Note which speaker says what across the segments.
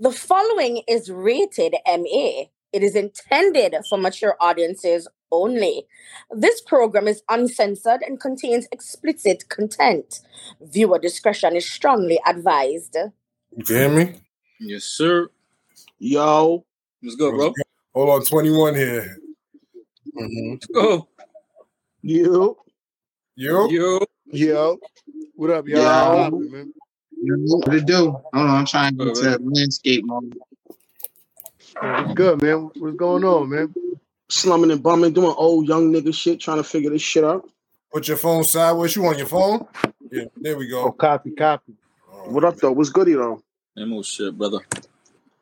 Speaker 1: The following is rated MA. It is intended for mature audiences only. This program is uncensored and contains explicit content. Viewer discretion is strongly advised.
Speaker 2: You hear me?
Speaker 3: Yes, sir.
Speaker 4: Yo,
Speaker 3: Let's go, bro.
Speaker 2: Hold on, 21 here. Mm-hmm.
Speaker 3: Let's go.
Speaker 4: you,
Speaker 2: You?
Speaker 3: Yo.
Speaker 5: Yo, what up, y'all?
Speaker 6: Yeah.
Speaker 5: What happened, man?
Speaker 6: What to do? Hold on, I'm trying to get to landscape mode.
Speaker 5: Good, man? What's going on, man?
Speaker 4: slumming and bumming, doing old young nigga shit, trying to figure this shit out.
Speaker 2: Put your phone sideways. You on your phone? Yeah, there we
Speaker 5: Oh,
Speaker 2: go.
Speaker 5: copy, copy.
Speaker 4: What up though? What's goody though?
Speaker 3: Emo shit, brother.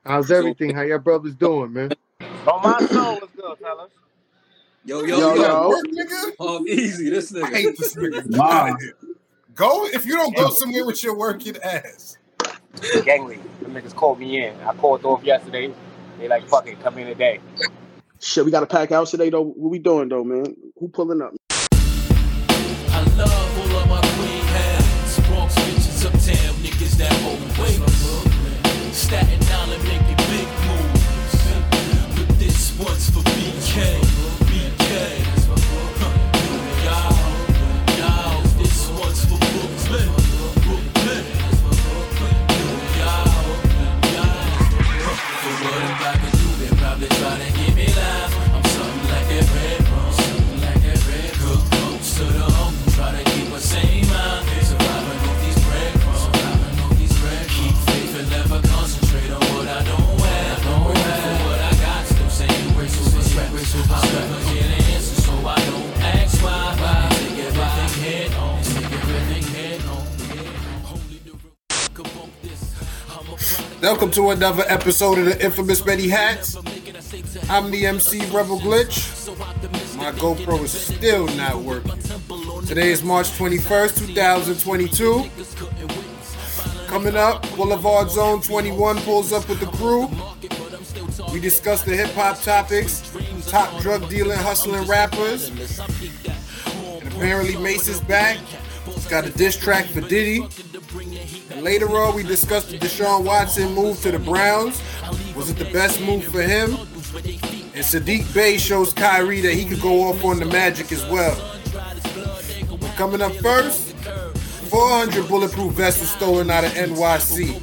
Speaker 5: How's everything? How y'all brothers doing, man?
Speaker 7: On my soul, what's good, fellas?
Speaker 3: Yo,
Speaker 4: Yo,
Speaker 3: yo, yo.
Speaker 4: yo.
Speaker 2: Work, nigga?
Speaker 3: Oh, easy. This
Speaker 2: I
Speaker 3: nigga.
Speaker 2: hate this nigga. Get
Speaker 6: Wow.
Speaker 2: Outta here. Go if you don't go somewhere with your working ass.
Speaker 7: Gangly. Them niggas called me in. I called off yesterday. They like, fuck it, come in today.
Speaker 4: Shit, we got to pack out today though. What we doing though, man? Who pulling up?
Speaker 2: Welcome to another episode of the infamous Many Hats. I'm the MC Rebel Glitch. My GoPro is still not working. Today is March 21st, 2022. Coming up, Boulevard Zone 21 pulls up with the crew. We discuss the hip hop topics, top drug dealing, hustling rappers. And apparently Mase is back. He's got a diss track for Diddy. Later on, we discussed the Deshaun Watson move to the Browns. Was it the best move for him? And Saddiq Bey shows Kyrie that he could go off on the Magic as well. But coming up first, 400 bulletproof vests were stolen out of NYC.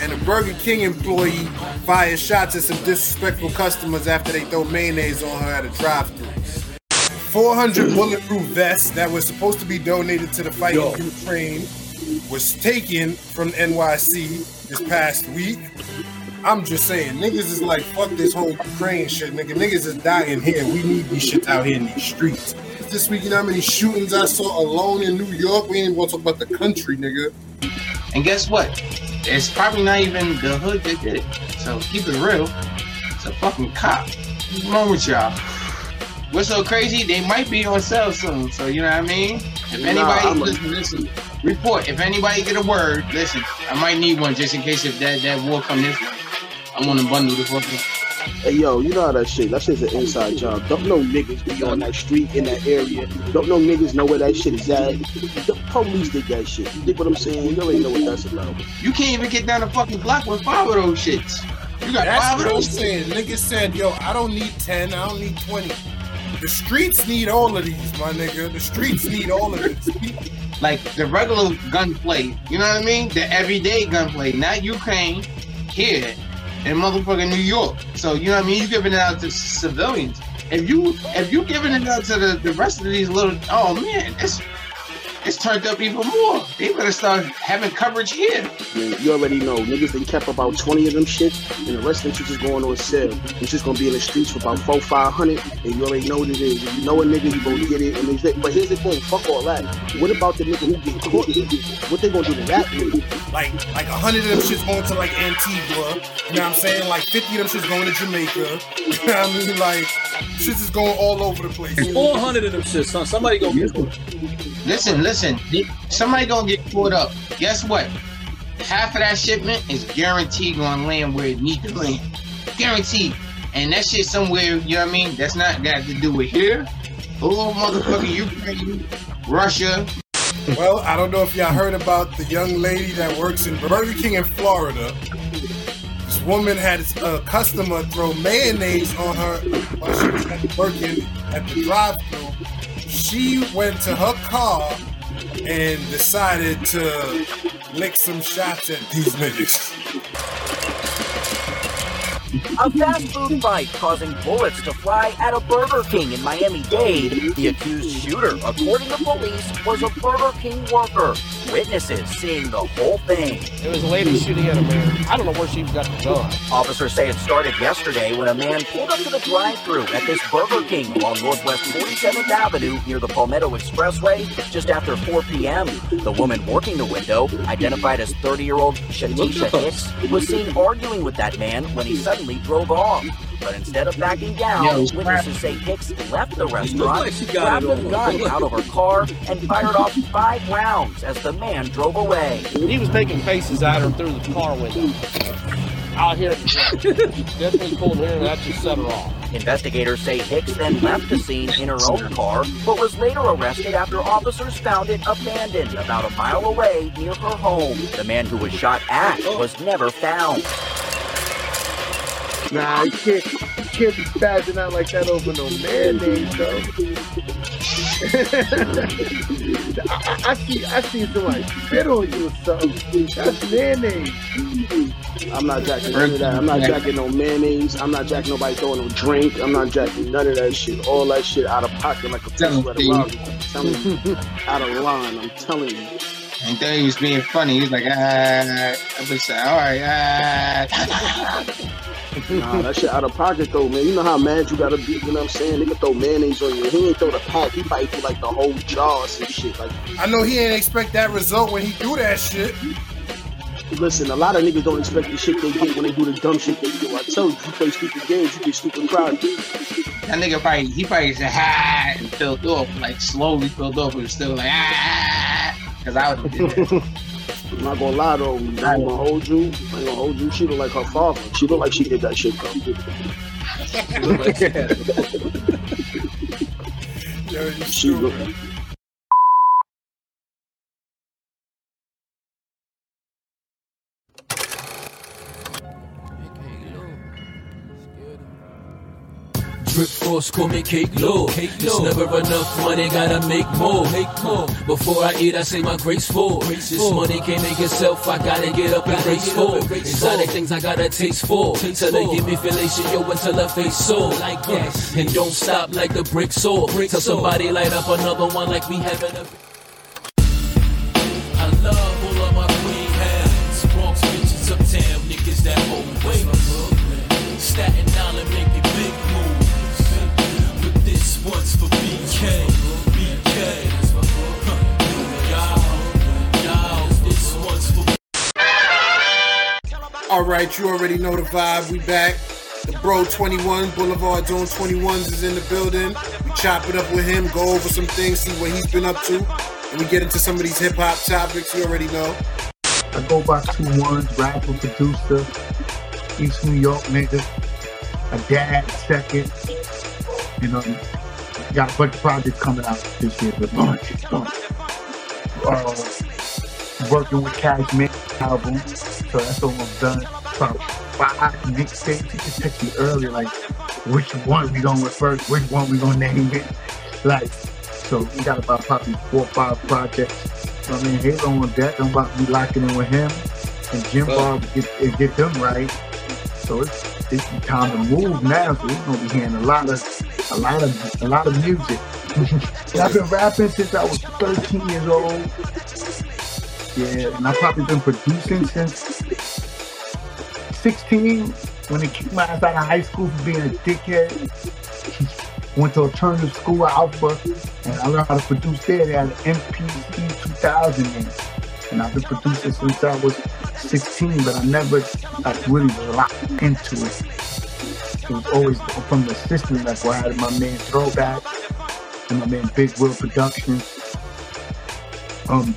Speaker 2: And a Burger King employee fired shots at some disrespectful customers after they throw mayonnaise on her at a drive-thru. 400 bulletproof vests that were supposed to be donated to the fight
Speaker 3: Yo.
Speaker 2: in Ukraine was taken from NYC this past week. I'm just saying, niggas is like, fuck this whole Ukraine shit, nigga. Niggas is dying here. We need these shits out here in these streets. This week, you know how many shootings I saw alone in New York? We ain't even gonna talk about the country, nigga.
Speaker 6: And guess what? It's probably not even the hood that did it. So keep it real. It's a fucking cop. What's wrong with y'all? What's so crazy? They might be on sale soon. So you know what I mean? If
Speaker 4: Nah,
Speaker 6: anybody
Speaker 4: I'm
Speaker 6: listen, listen, report. If anybody get a word, listen. I might need one just in case if that that war come this way. I want to bundle the fucking.
Speaker 4: Hey yo, you know how that shit. That shit's an inside job. Don't know niggas be on that street in that area. Don't know niggas know where that shit is at. The police did that shit. You dig what I'm saying? You already know what that's about.
Speaker 6: You can't even get down the fucking block with five of those shits. You got
Speaker 2: That's
Speaker 6: five of
Speaker 2: what I'm
Speaker 6: those.
Speaker 2: saying. Niggas said, yo, I don't need 10, I don't need 20. The streets need all of these, my nigga. The streets need all of these.
Speaker 6: like the regular gunplay, you know what I mean? The everyday gunplay, not Ukraine, here in motherfucking New York. So you know what I mean? You giving it out to civilians. If you if you giving it out to the, the rest of these little oh man, it's it's turned up even more. They better start having coverage here.
Speaker 4: Man, you already know niggas they kept about 20 of them shit, and the rest of them shit just going on sale. It's just gonna be in the streets for about four, five hundred, and you already know what it is. If you know a nigga, you gonna get it. And it's that. But here's the thing, fuck all that. What about the nigga who get caught? What they gonna do to that nigga?
Speaker 2: Like, like a hundred of them shits going to like Antigua. You know what I'm saying? Like 50 of them shits going to Jamaica. You know what I mean? Like, shits is going all over the place.
Speaker 3: 400 of them shit, son. Somebody go get them.
Speaker 6: Listen, listen. Listen, somebody gonna get caught up. Guess what? Half of that shipment is guaranteed gonna land where it needs to land. Guaranteed. And that shit somewhere, you know what I mean? That's not got to do with here. Oh motherfucker, Ukraine, Russia.
Speaker 2: Well, I don't know if y'all heard about the young lady that works in Burger King in Florida This woman had a customer throw mayonnaise on her while she was working at the drive-thru. She went to her car and decided to lick some shots at these niggas.
Speaker 8: A fast food fight causing bullets to fly at a Burger King in Miami-Dade. The accused shooter, according to police, was a Burger King worker. Witnesses seeing the whole thing.
Speaker 9: It was a lady shooting at a man. I don't know where she even got the gun.
Speaker 8: Officers say it started yesterday when a man pulled up to the drive through at this Burger King along Northwest 47th Avenue near the Palmetto Expressway just after 4 p.m. The woman working the window, identified as 30-year-old Shatisha Hicks, was seen arguing with that man when he suddenly drove off. But instead of backing down,
Speaker 6: Yo,
Speaker 8: witnesses say Hicks left the restaurant,
Speaker 3: like she got
Speaker 8: grabbed a gun out of her car, and fired off five rounds as the man drove away.
Speaker 9: He was making faces at her through the car window. Out here, definitely pulled her, and that just set her off.
Speaker 8: Investigators say Hicks then left the scene in her own car, but was later arrested after officers found it abandoned about a mile away near her home. The man who was shot at oh. was never found.
Speaker 5: Nah, you can't, you can't be spazzing out like that over no mayonnaise, though. I, I see, I see somebody spit on you or something. That's mayonnaise.
Speaker 4: I'm not jacking none of that. I'm not jacking no mayonnaise. I'm not jacking nobody throwing no drink. I'm not jacking none of that shit. All that shit out of pocket like a
Speaker 6: Tell him,
Speaker 4: piece of
Speaker 6: Steve.
Speaker 4: I'm telling you. out of line. I'm telling you.
Speaker 6: And thought he was being funny. He was like, ah. I was like, all right, ah.
Speaker 4: Nah, that shit out of pocket though, man. You know how mad you gotta be, you know what I'm saying? They can throw mayonnaise on you. He ain't throw the pack, he probably threw like the whole jar or some shit. Like,
Speaker 2: I know he ain't expect that result when he do that shit.
Speaker 4: listen, a lot of niggas don't expect the shit they get when they do the dumb shit they do. I tell you, you play stupid games, you get stupid crowd.
Speaker 6: That nigga probably, he probably said, ah, and filled up, like slowly filled up, but was still like, ah. Because I would have did that.
Speaker 4: I'm not gonna lie though, I ain't gonna hold you. I ain't gonna hold you. She look like her father. She look like she did that shit though.
Speaker 2: Yo, you
Speaker 4: She look.
Speaker 2: stupid.
Speaker 10: Drip force, call me cake low. It's never enough money, gotta make more. Make more. Before I eat, I say my grace for. This money can't make itself, I gotta get up and grace for. Exotic things I gotta taste for. Tell her give me fellatio yo until her face sore. Like that. And don't stop like the brick soar. Tell somebody light up another one like we having a.
Speaker 2: right, you already know the vibe. We back. The bro 21 Boulevard Zone 21s is in the building. We chop it up with him, go over some things, see what he's been up to, and we get into some of these hip hop topics. You already know.
Speaker 11: I go by two ones, rapper, producer, East New York nigga, a dad, second. You know, got a bunch of projects coming out this year, a bunch, bunch. Uh, working with Cash Man album, so that's almost done. About five mixtapes. He just texted me earlier, like, which one we going with first, which one we gonna name it. Like, so we got about probably four or five projects. So, I mean, he's on deck. I'm about to be locking in with him and Jim Bob get, and get them right. So it's it's time to move now. So we're gonna be hearing a lot of a lot of a lot of music. I've been rapping since I was 13 years old. Yeah, and I've probably been producing since 16 when they kicked my ass out of high school for being a dickhead. Went to alternative school, Alpha, and I learned how to produce there. They had an MPC 2000 in it. And I've been producing since I was 16, but I never like really locked into it. It was always from the system, like where I had my man Throwback and my man Big Will Productions. Um,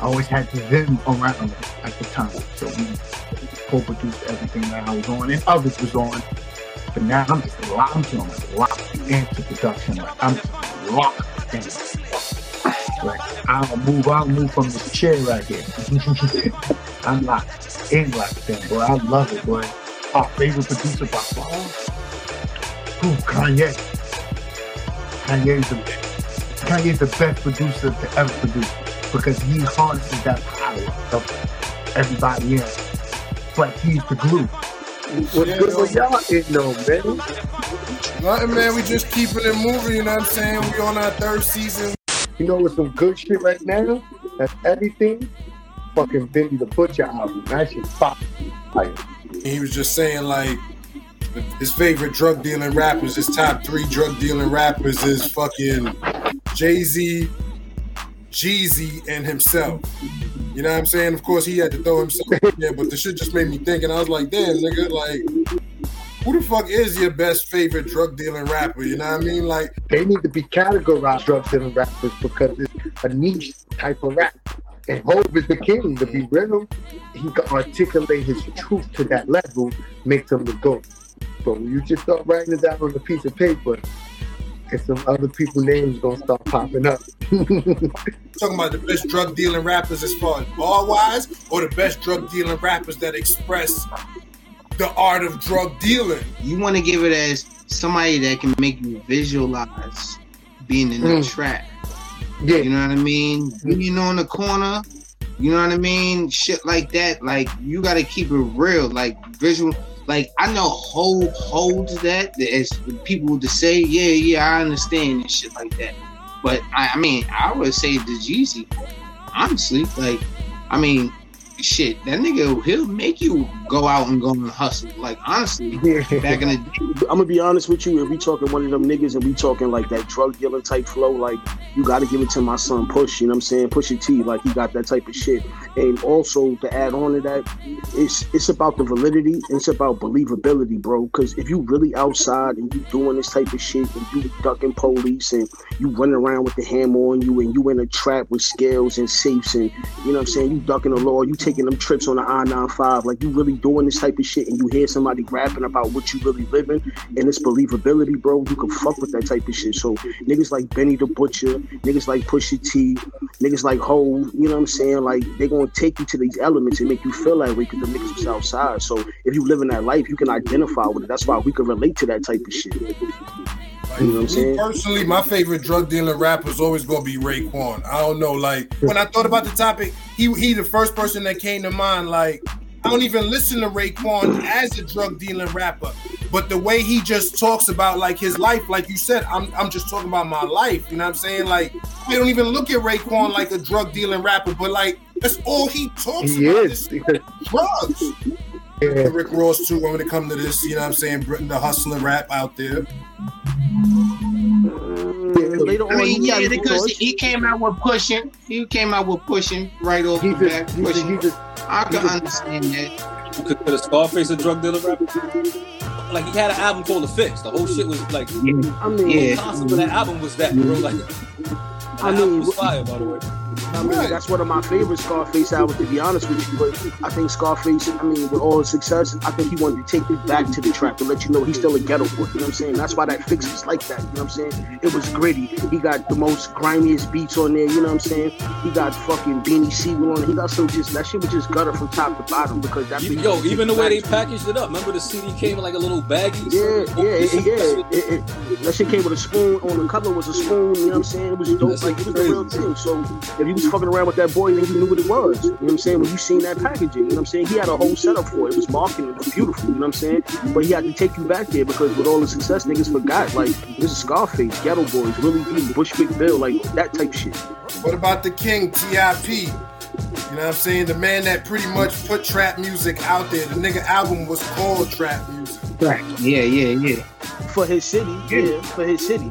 Speaker 11: I always had them around at the time, so we co-produced everything that I was on, and others was on. But now I'm just locked, I'm locked into production. Like I'm locked in. Like I'll move, I'll move from this chair right here. I'm locked in, locked in, boy. I love it, boy. Our favorite producer by far? Ooh, Kanye. Kanye's the, Kanye's the best producer to ever produce because he harnesses that power of everybody else. But he's the glue.
Speaker 5: What's good with y'all ain't no man.
Speaker 2: Nothing, man. We just keeping it moving. You know what I'm saying? We on our third season.
Speaker 5: You know what's some good shit right now? That's everything. Fucking Benny the Butcher album. That shit pop. Like,
Speaker 2: He was just saying like his favorite drug dealing rappers, his top three drug dealing rappers is fucking Jay Z, Jeezy, and himself. You know what I'm saying? Of course, he had to throw himself in there, but the shit just made me think, and I was like, damn, nigga, like, who the fuck is your best favorite drug dealing rapper? You know what I mean? Like,
Speaker 5: they need to be categorized drug dealing rappers because it's a niche type of rap. And Hov is the king, to be real. He can articulate his truth to that level, makes him the GOAT. But when you just start writing it down on a piece of paper, and some other people's names gonna start popping up.
Speaker 2: talking about the best drug dealing rappers as far as bar wise, or the best drug dealing rappers that express the art of drug dealing.
Speaker 6: You want to give it as somebody that can make you visualize being in the
Speaker 5: Mm.
Speaker 6: trap.
Speaker 5: Yeah.
Speaker 6: You know what I mean? Being on the corner, you know what I mean? Shit like that. Like you gotta keep it real. Like visual like I know Ho holds that as people to say, yeah, yeah, I understand and shit like that. But I, I mean, I would say the Jeezy, honestly, like, I mean, shit, that nigga, he'll make you go out and go and hustle. Like, honestly, back in the day,
Speaker 4: I'm gonna be honest with you. If we talking one of them niggas and we talking like that drug dealer type flow, like you got to give it to my son Push. You know what I'm saying? Pusha T, like he got that type of shit. And also to add on to that, it's it's about the validity. and It's about believability, bro. Because if you really outside and you doing this type of shit and you ducking police and you running around with the hammer on you and you in a trap with scales and safes and you know what I'm saying, you ducking the law, you taking them trips on the I-95, like you really doing this type of shit and you hear somebody rapping about what you really living and it's believability, bro, you can fuck with that type of shit. So niggas like Benny the Butcher, niggas like Pusha T, niggas like Hov, you know what I'm saying? Like they gonna take you to these elements and make you feel that way because the niggas was outside. So if you live in that life, you can identify with it. That's why we can relate to that type of shit. You know what I'm saying?
Speaker 2: personally, my favorite drug dealing rapper is always gonna be Raekwon. I don't know, like when I thought about the topic, he he the first person that came to mind. Like I don't even listen to Raekwon as a drug dealing rapper, but the way he just talks about like his life, like you said, I'm I'm just talking about my life. You know what I'm saying? Like I don't even look at Raekwon like a drug dealing rapper, but like that's all he talks
Speaker 5: He
Speaker 2: about.
Speaker 5: is.
Speaker 2: drugs.
Speaker 5: Yeah.
Speaker 2: Rick Ross too when it come to this, you know what I'm saying, Britain the hustler rap out there.
Speaker 4: Later
Speaker 6: I mean,
Speaker 4: he
Speaker 6: yeah, because
Speaker 4: his
Speaker 6: he came out with pushing. He came out with pushing right off
Speaker 5: He's
Speaker 6: the
Speaker 5: a-
Speaker 6: back.
Speaker 5: he's a-
Speaker 6: Pushing.
Speaker 5: he's a-
Speaker 6: I can
Speaker 5: he's
Speaker 6: understand that.
Speaker 3: You could consider Scarface a drug dealer rapper. Like he had an album called The Fix. The whole shit was like
Speaker 4: I
Speaker 3: the
Speaker 4: mean,
Speaker 3: whole
Speaker 6: Yeah.
Speaker 3: concept of that album was that, bro. Like
Speaker 4: I
Speaker 3: the album
Speaker 4: mean,
Speaker 3: was fire, by the way.
Speaker 4: I mean, that's one of my favorite Scarface albums, to be honest with you. But I think Scarface, I mean, with all his success, I think he wanted to take it back to the track to let you know he's still a ghetto boy. You know what I'm saying? That's why that fix was like that. You know what I'm saying? It was gritty. He got the most grimiest beats on there. You know what I'm saying? He got fucking Beanie Sigel on. it. He got some just that shit was just gutter from top to bottom because that's
Speaker 3: Yo, even the way they packaged it up. Remember the CD came in like a little baggie?
Speaker 4: Yeah,
Speaker 3: So-
Speaker 4: yeah, it, yeah. It, it, that shit came with a spoon. On the cover was a spoon. You know what I'm saying? It was dope.
Speaker 3: That's
Speaker 4: Like it was the real thing. So if you was fucking around with that boy, then you knew what it was. You know what I'm saying? When you seen that packaging, you know what I'm saying? He had a whole setup for it. It was marketing. It was beautiful. You know what I'm saying? But he had to take you back there because with all the success, niggas forgot. Like this is Scarface, Geto Boys, Willie D, Bushwick Bill, like that type shit.
Speaker 2: What about the king, T.I.P.? You know what I'm saying? The man that pretty much put trap music out there. The nigga album was called Trap Music. Right.
Speaker 6: Yeah, yeah, yeah.
Speaker 4: For his city, yeah, for his city.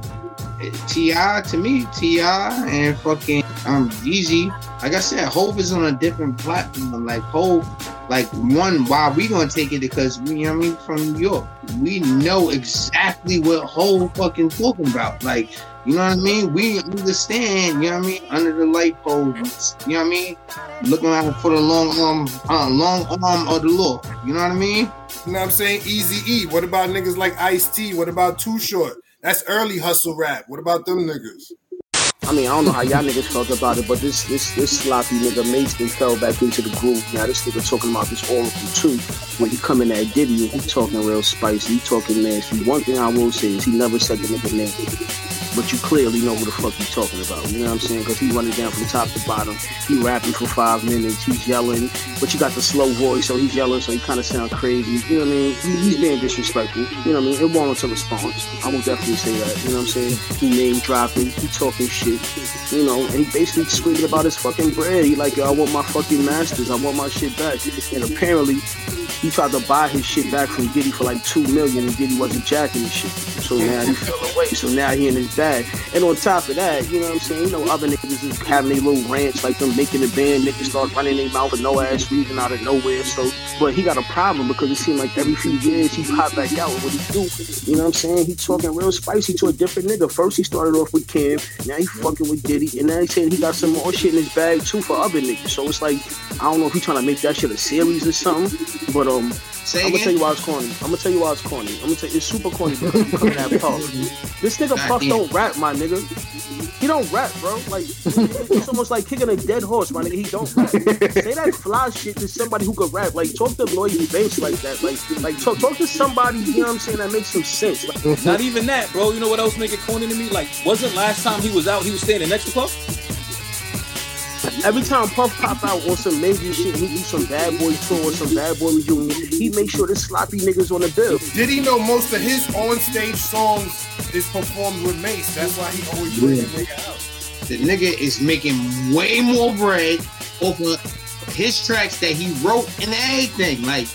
Speaker 6: T.I. to me, T.I. and fucking um Yeezy. Like I said, Hov is on a different platform. Like Hov, like one, why we gonna take it because we, you know what I mean, from New York, we know exactly what Hov fucking talking about. Like, you know what I mean? We understand, you know what I mean, under the light poles, you know what I mean, looking out for the long arm, uh, long arm of the law. You know what I mean?
Speaker 2: You know what I'm saying? Easy E. What about niggas like Ice T? What about Too Short? That's early hustle rap. What about them niggas?
Speaker 4: I mean, I don't know how y'all niggas felt about it, but this this this sloppy nigga Mason fell back into the groove. Now this nigga talking about this Oracle too. When he coming at Diddy he talking real spicy, he talking nasty. One thing I will say is he never said the nigga name. But you clearly know who the fuck he's talking about. You know what I'm saying? Because he running down from top to bottom. He rapping for five minutes. He's yelling, but you got the slow voice, so he's yelling, so he kind of sound crazy. You know what I mean? He, he's being disrespectful. You know what I mean? It warrants a response. I will definitely say that. You know what I'm saying? He name dropping. He talking shit. You know, and he basically screaming about his fucking bread. He like, yo, I want my fucking masters. I want my shit back. And apparently, he tried to buy his shit back from Diddy for like two million, and Diddy wasn't jacking his shit. So now he fell away. So now he in his bag. And on top of that, you know what I'm saying? You know, other niggas is having their little rants, like them making the band, niggas start running their mouth with no ass reason out of nowhere. So, but he got a problem because it seemed like every few years he pop back out with what he do. You know what I'm saying? He talking real spicy to a different nigga. First he started off with Kim, now he fucking with Diddy, and now he saying he got some more shit in his bag too for other niggas. So it's like I don't know if he trying to make that shit a series or something, but um.
Speaker 6: Say
Speaker 4: I'm gonna tell you why it's corny. I'm gonna tell you why it's corny. I'm gonna tell you it's super corny because you coming at Puff. This nigga
Speaker 6: God
Speaker 4: Puff
Speaker 6: damn.
Speaker 4: don't rap, my nigga. He don't rap, bro. Like it's almost like kicking a dead horse, my nigga. He don't rap. Say that fly shit to somebody who could rap. Like talk to Lloyd Banks like that. Like like talk talk to somebody, you know what I'm saying, that makes some sense. Like,
Speaker 3: Not even that, bro. You know what else make it corny to me? Like, wasn't last time he was out, he was standing next to Puff?
Speaker 4: Every time Puff pop out on some major shit, he do some bad boy tour, or some bad boy reunion, he make sure the sloppy niggas on the bill.
Speaker 2: Did he know most of his on stage songs is performed with Mase? That's why he always bring a nigga out.
Speaker 6: The nigga is making way more bread off of his tracks that he wrote and everything. Like,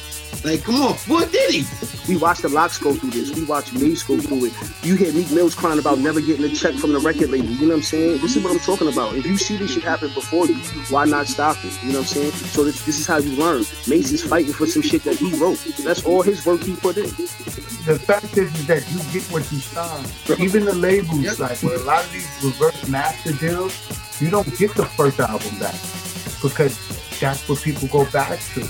Speaker 6: like, come on, what did he?
Speaker 4: We watched the LOX go through this. We watched Mase go through it. You hear Meek Mills crying about never getting a check from the record label. You know what I'm saying? This is what I'm talking about. If you see this shit happen before you, why not stop it? You know what I'm saying? So this, this is how you learn. Mase is fighting for some shit that he wrote. That's all his work he put in.
Speaker 11: the fact is, is that you get what you sign. Even the labels, like with a lot of these reverse master deals, you don't get the first album back because that's what people go back to.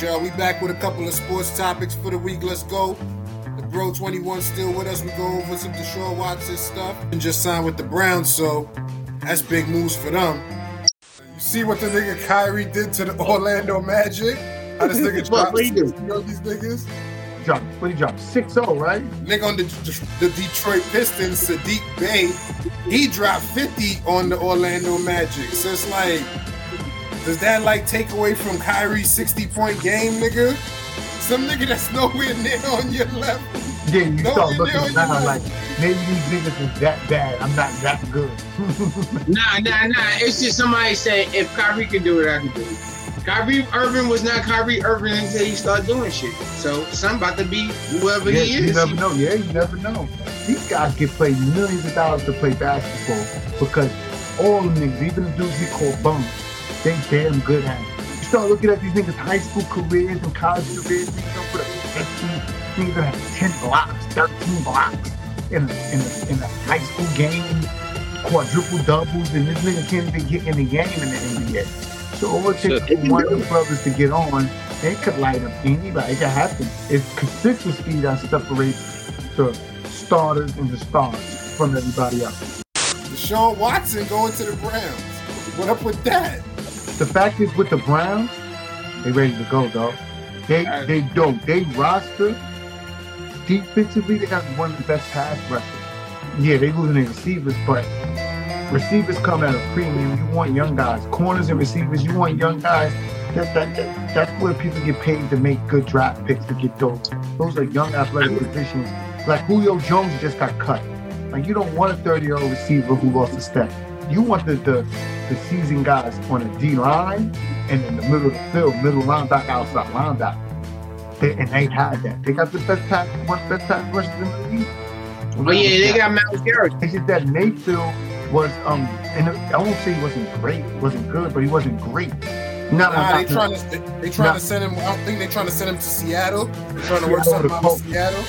Speaker 2: Right, y'all. We back with a couple of sports topics for the week. Let's go. The Bro 21 still with us. We go over some Deshaun Watson stuff and just signed with the Browns, so that's big moves for them. You see what the nigga Kyrie did to the Orlando Magic? How this nigga
Speaker 11: What,
Speaker 2: dropped
Speaker 11: what he do?
Speaker 2: 60 on these niggas?
Speaker 11: Drop, what he dropped? 6-0, right?
Speaker 2: Nigga on the, the Detroit Pistons, Saddiq Bey, he dropped 50 on the Orlando Magic. So it's like, does that like take away from Kyrie's 60 point game, nigga? Some nigga that's nowhere near on your level.
Speaker 11: Then you
Speaker 2: No,
Speaker 11: start
Speaker 2: you
Speaker 11: looking
Speaker 2: know,
Speaker 11: around
Speaker 2: you know.
Speaker 11: like, maybe these niggas is that bad. I'm not that good.
Speaker 6: Nah, nah, nah. It's just somebody said if Kyrie can do it, I can do it. Kyrie Irving was not Kyrie Irving until he started doing shit. So some about to be whoever
Speaker 11: yeah,
Speaker 6: he
Speaker 11: you never know. Yeah, you never know. These guys get paid millions of dollars to play basketball because all the niggas, even the dudes we call bums, they damn good at it. You start looking at these niggas' high school careers and college careers, niggas don't put up 15, niggas that have 10 blocks, 13 blocks in a, in a, in a high school game, quadruple doubles, and this nigga can't even get in the game in the NBA. So all it takes
Speaker 3: Shit.
Speaker 11: for one of the brothers to get on, they could light up anybody. It can happen. It's consistency that separates the starters and the stars from everybody else.
Speaker 2: Deshaun Watson going to the Browns. What up with that?
Speaker 11: The fact is, with the Browns, they ready to go, dog. They they don't. They roster defensively. They got one of the best pass rushers. Yeah, they losing their receivers, but receivers come at a premium. You want young guys, corners and receivers. You want young guys. That, that, that, that's where people get paid to make good draft picks to get those. Those are young athletic positions. Like Julio Jones just got cut. Like you don't want a 30 year old receiver who lost a step. You want the the, the seasoned guys on the D line and in the middle of the field, middle linebacker, outside linebacker. They, and they had that. They got the best pass, one of the best pass rushers in the league.
Speaker 6: But yeah, they got Myles Garrett.
Speaker 11: It's just that Mayfield was um, and I won't say he wasn't great, wasn't good, but he wasn't great. No,
Speaker 2: Nah, they trying to they, they trying
Speaker 11: Nah.
Speaker 2: to send him. I don't think they trying to send him to Seattle. They're trying to work
Speaker 11: Seattle,
Speaker 2: something
Speaker 11: the
Speaker 2: out
Speaker 11: Colts.
Speaker 2: with Seattle.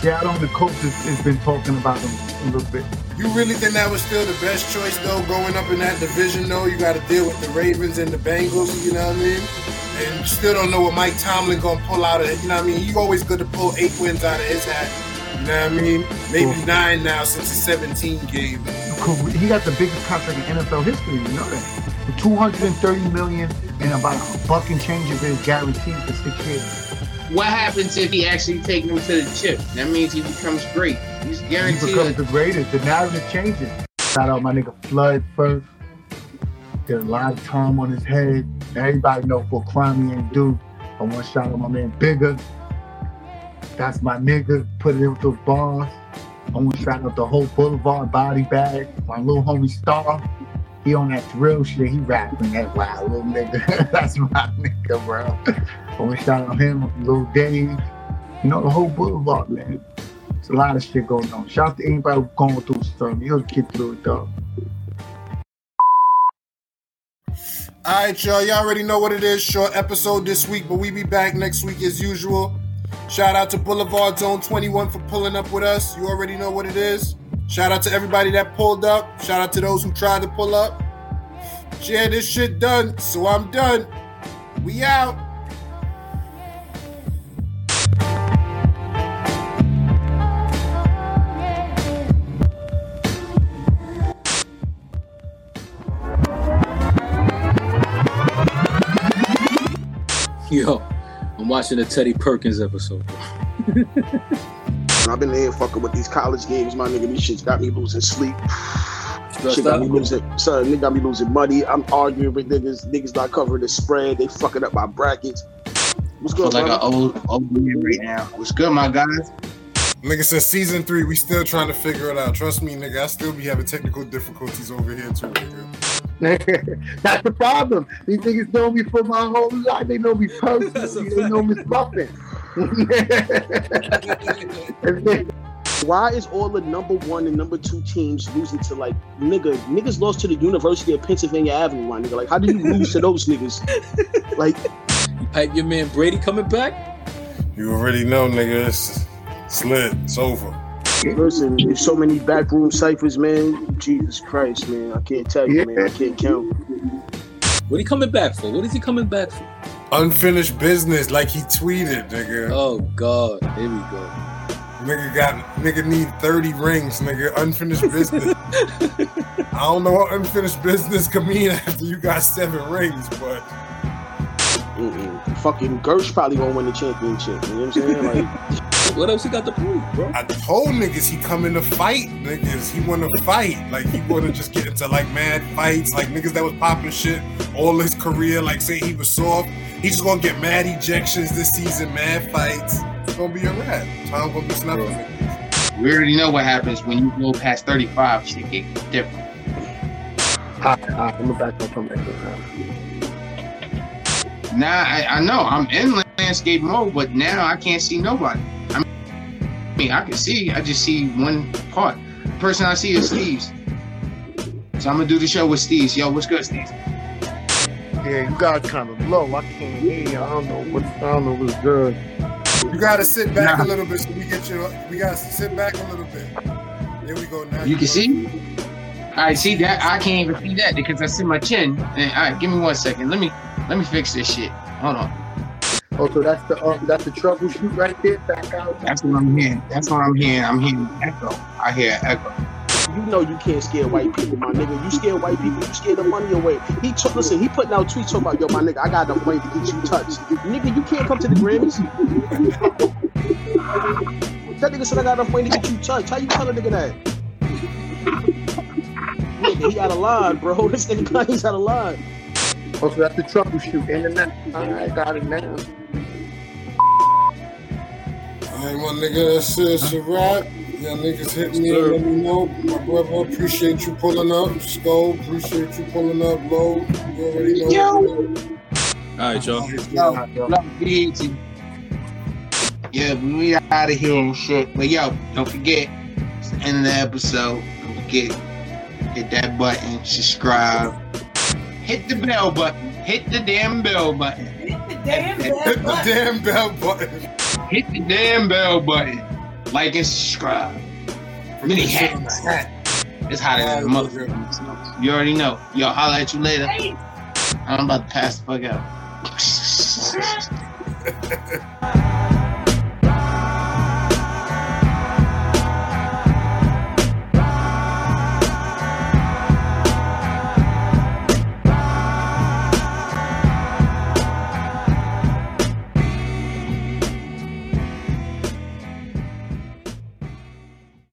Speaker 11: Seattle and the coach has, has been talking about him a little bit.
Speaker 2: You really think that was still the best choice though, going up in that division though? You got to deal with the Ravens and the Bengals. You know what I mean? And you still don't know what Mike Tomlin gonna pull out of it. You know what I mean? You always good to pull eight wins out of his hat. You know what I mean? Maybe nine now since the 17 game.
Speaker 11: He got the biggest contract in NFL history. You know that. The 230 million and about a buck and change of it is guaranteed for six years.
Speaker 6: What happens if he actually takes him to the chip? That means he becomes great. He's guaranteed.
Speaker 11: He becomes the greatest. The narrative changes. Shout out my nigga Flood first. Did a lot of time on his head. Everybody know for crime he ain't do. I want to shout out my man Bigger. That's my nigga. Put it in with those bars. I want to shout out the whole Boulevard body bag. My little homie Star. He on that drill shit. He rapping that wild little nigga. That's my nigga, bro. To shout out him, Lil Dave. You know, the whole Boulevard, man. It's a lot of shit going on. Shout out to anybody going through something. You'll get through it, though.
Speaker 2: All right, y'all. Y'all already know what it is. Short episode this week, but we be back next week as usual. Shout out to Boulevard Zone 21 for pulling up with us. You already know what it is. Shout out to everybody that pulled up. Shout out to those who tried to pull up. Yeah, this shit done, so I'm done. We out.
Speaker 3: Yo, I'm watching the Teddy Perkins episode.
Speaker 4: I've been there fucking with these college games, my nigga. These shits got me losing sleep.
Speaker 3: Stressed
Speaker 4: Shit got me losing, son. Nigga got me losing money. I'm arguing with niggas. Niggas not covering the spread. They fucking up my brackets. What's
Speaker 6: feel
Speaker 4: good,
Speaker 6: like an old old man right now. What's good, my guys?
Speaker 2: Nigga, says season three, we still trying to figure it out. Trust me, nigga. I still be having technical difficulties over here too, nigga.
Speaker 5: That's the problem. These niggas know me for my whole life. They know me personally. They know me Muffin.
Speaker 4: Why is all the number one and number two teams losing to like nigga? Niggas lost to the University of Pennsylvania Avenue, my nigga. Like, how do you lose to those niggas? Like,
Speaker 3: You hype your man Brady coming back?
Speaker 2: You already know, nigga. It's slid. It's over.
Speaker 4: listen, there's so many backroom ciphers, man. Jesus Christ, man. I can't tell you, man. I can't count.
Speaker 3: What he coming back for? What is he coming back for?
Speaker 2: Unfinished business, like he tweeted, nigga.
Speaker 3: Oh God, here we go.
Speaker 2: Nigga got nigga need 30 rings, nigga. Unfinished business. I don't know what unfinished business could mean after you got seven rings, but.
Speaker 4: Fucking Gersh probably gonna win the championship. You know what I'm saying? Like,
Speaker 3: what else he got to prove, bro?
Speaker 2: I told niggas he coming to fight, niggas. He wanna fight. Like he wanna just get into like mad fights, like niggas that was popping shit all his career, like say he was soft. He's just gonna get mad ejections this season, mad fights. It's gonna be a wrap. Tom gonna be snapping niggas.
Speaker 6: We already know what happens when you go past 35. Shit get different.
Speaker 5: Alright, alright, I'm gonna back up. Back up.
Speaker 6: Now I, I know I'm in landscape mode, but now I can't see nobody. I mean, I can see. I just see one part. The person I see is Steve's. So I'm gonna do the show with Steve's. Yo, what's good, Steve?
Speaker 5: Yeah, you got kind of low. I can't hear you. I don't know what. I don't know what's good.
Speaker 2: You gotta sit back
Speaker 6: Nah.
Speaker 2: a little bit so we get you. We gotta sit back a little bit. There we go. Now
Speaker 6: You can see. All right, see that? I can't even see that because I see my chin. And, all right, give me one second. Let me let me fix this shit. Hold on.
Speaker 5: Oh, so that's the um, that's the troubleshoot right there. Back out.
Speaker 6: That's what I'm hearing. That's what I'm hearing. I'm hearing echo. I hear echo.
Speaker 4: you know you can't scare white people, my nigga. You scare white people, you scare the money away. He took listen, he putting out tweets talking about yo, my nigga, I got enough money to get you touched. Nigga, you can't come to the Grammys. that nigga said I got enough money to get you touched. How you tell a nigga that? nigga, he out of line, bro. This nigga he's out of line.
Speaker 5: Oh, so that's the troubleshoot. Internet. Alright, got it now.
Speaker 2: All right, my nigga, that's it. It's a wrap. Yeah, niggas hit me and let me know. My brother, appreciate you pulling up. Skull, appreciate you pulling up. Low, you already know.
Speaker 6: Yo.
Speaker 3: All right, y'all.
Speaker 6: Yo, love BAT. Yeah, but we out of here and shit. But yo, don't forget, it's the end of the episode. Don't forget, hit that button, subscribe, hit the bell button, hit the damn bell button. Hit the damn
Speaker 2: Hit the damn bell button.
Speaker 6: Hit the damn bell button. Like and subscribe. Many hats. It's hotter than a motherfucker. You already know. Yo, holla at you later. I'm about to pass the fuck out.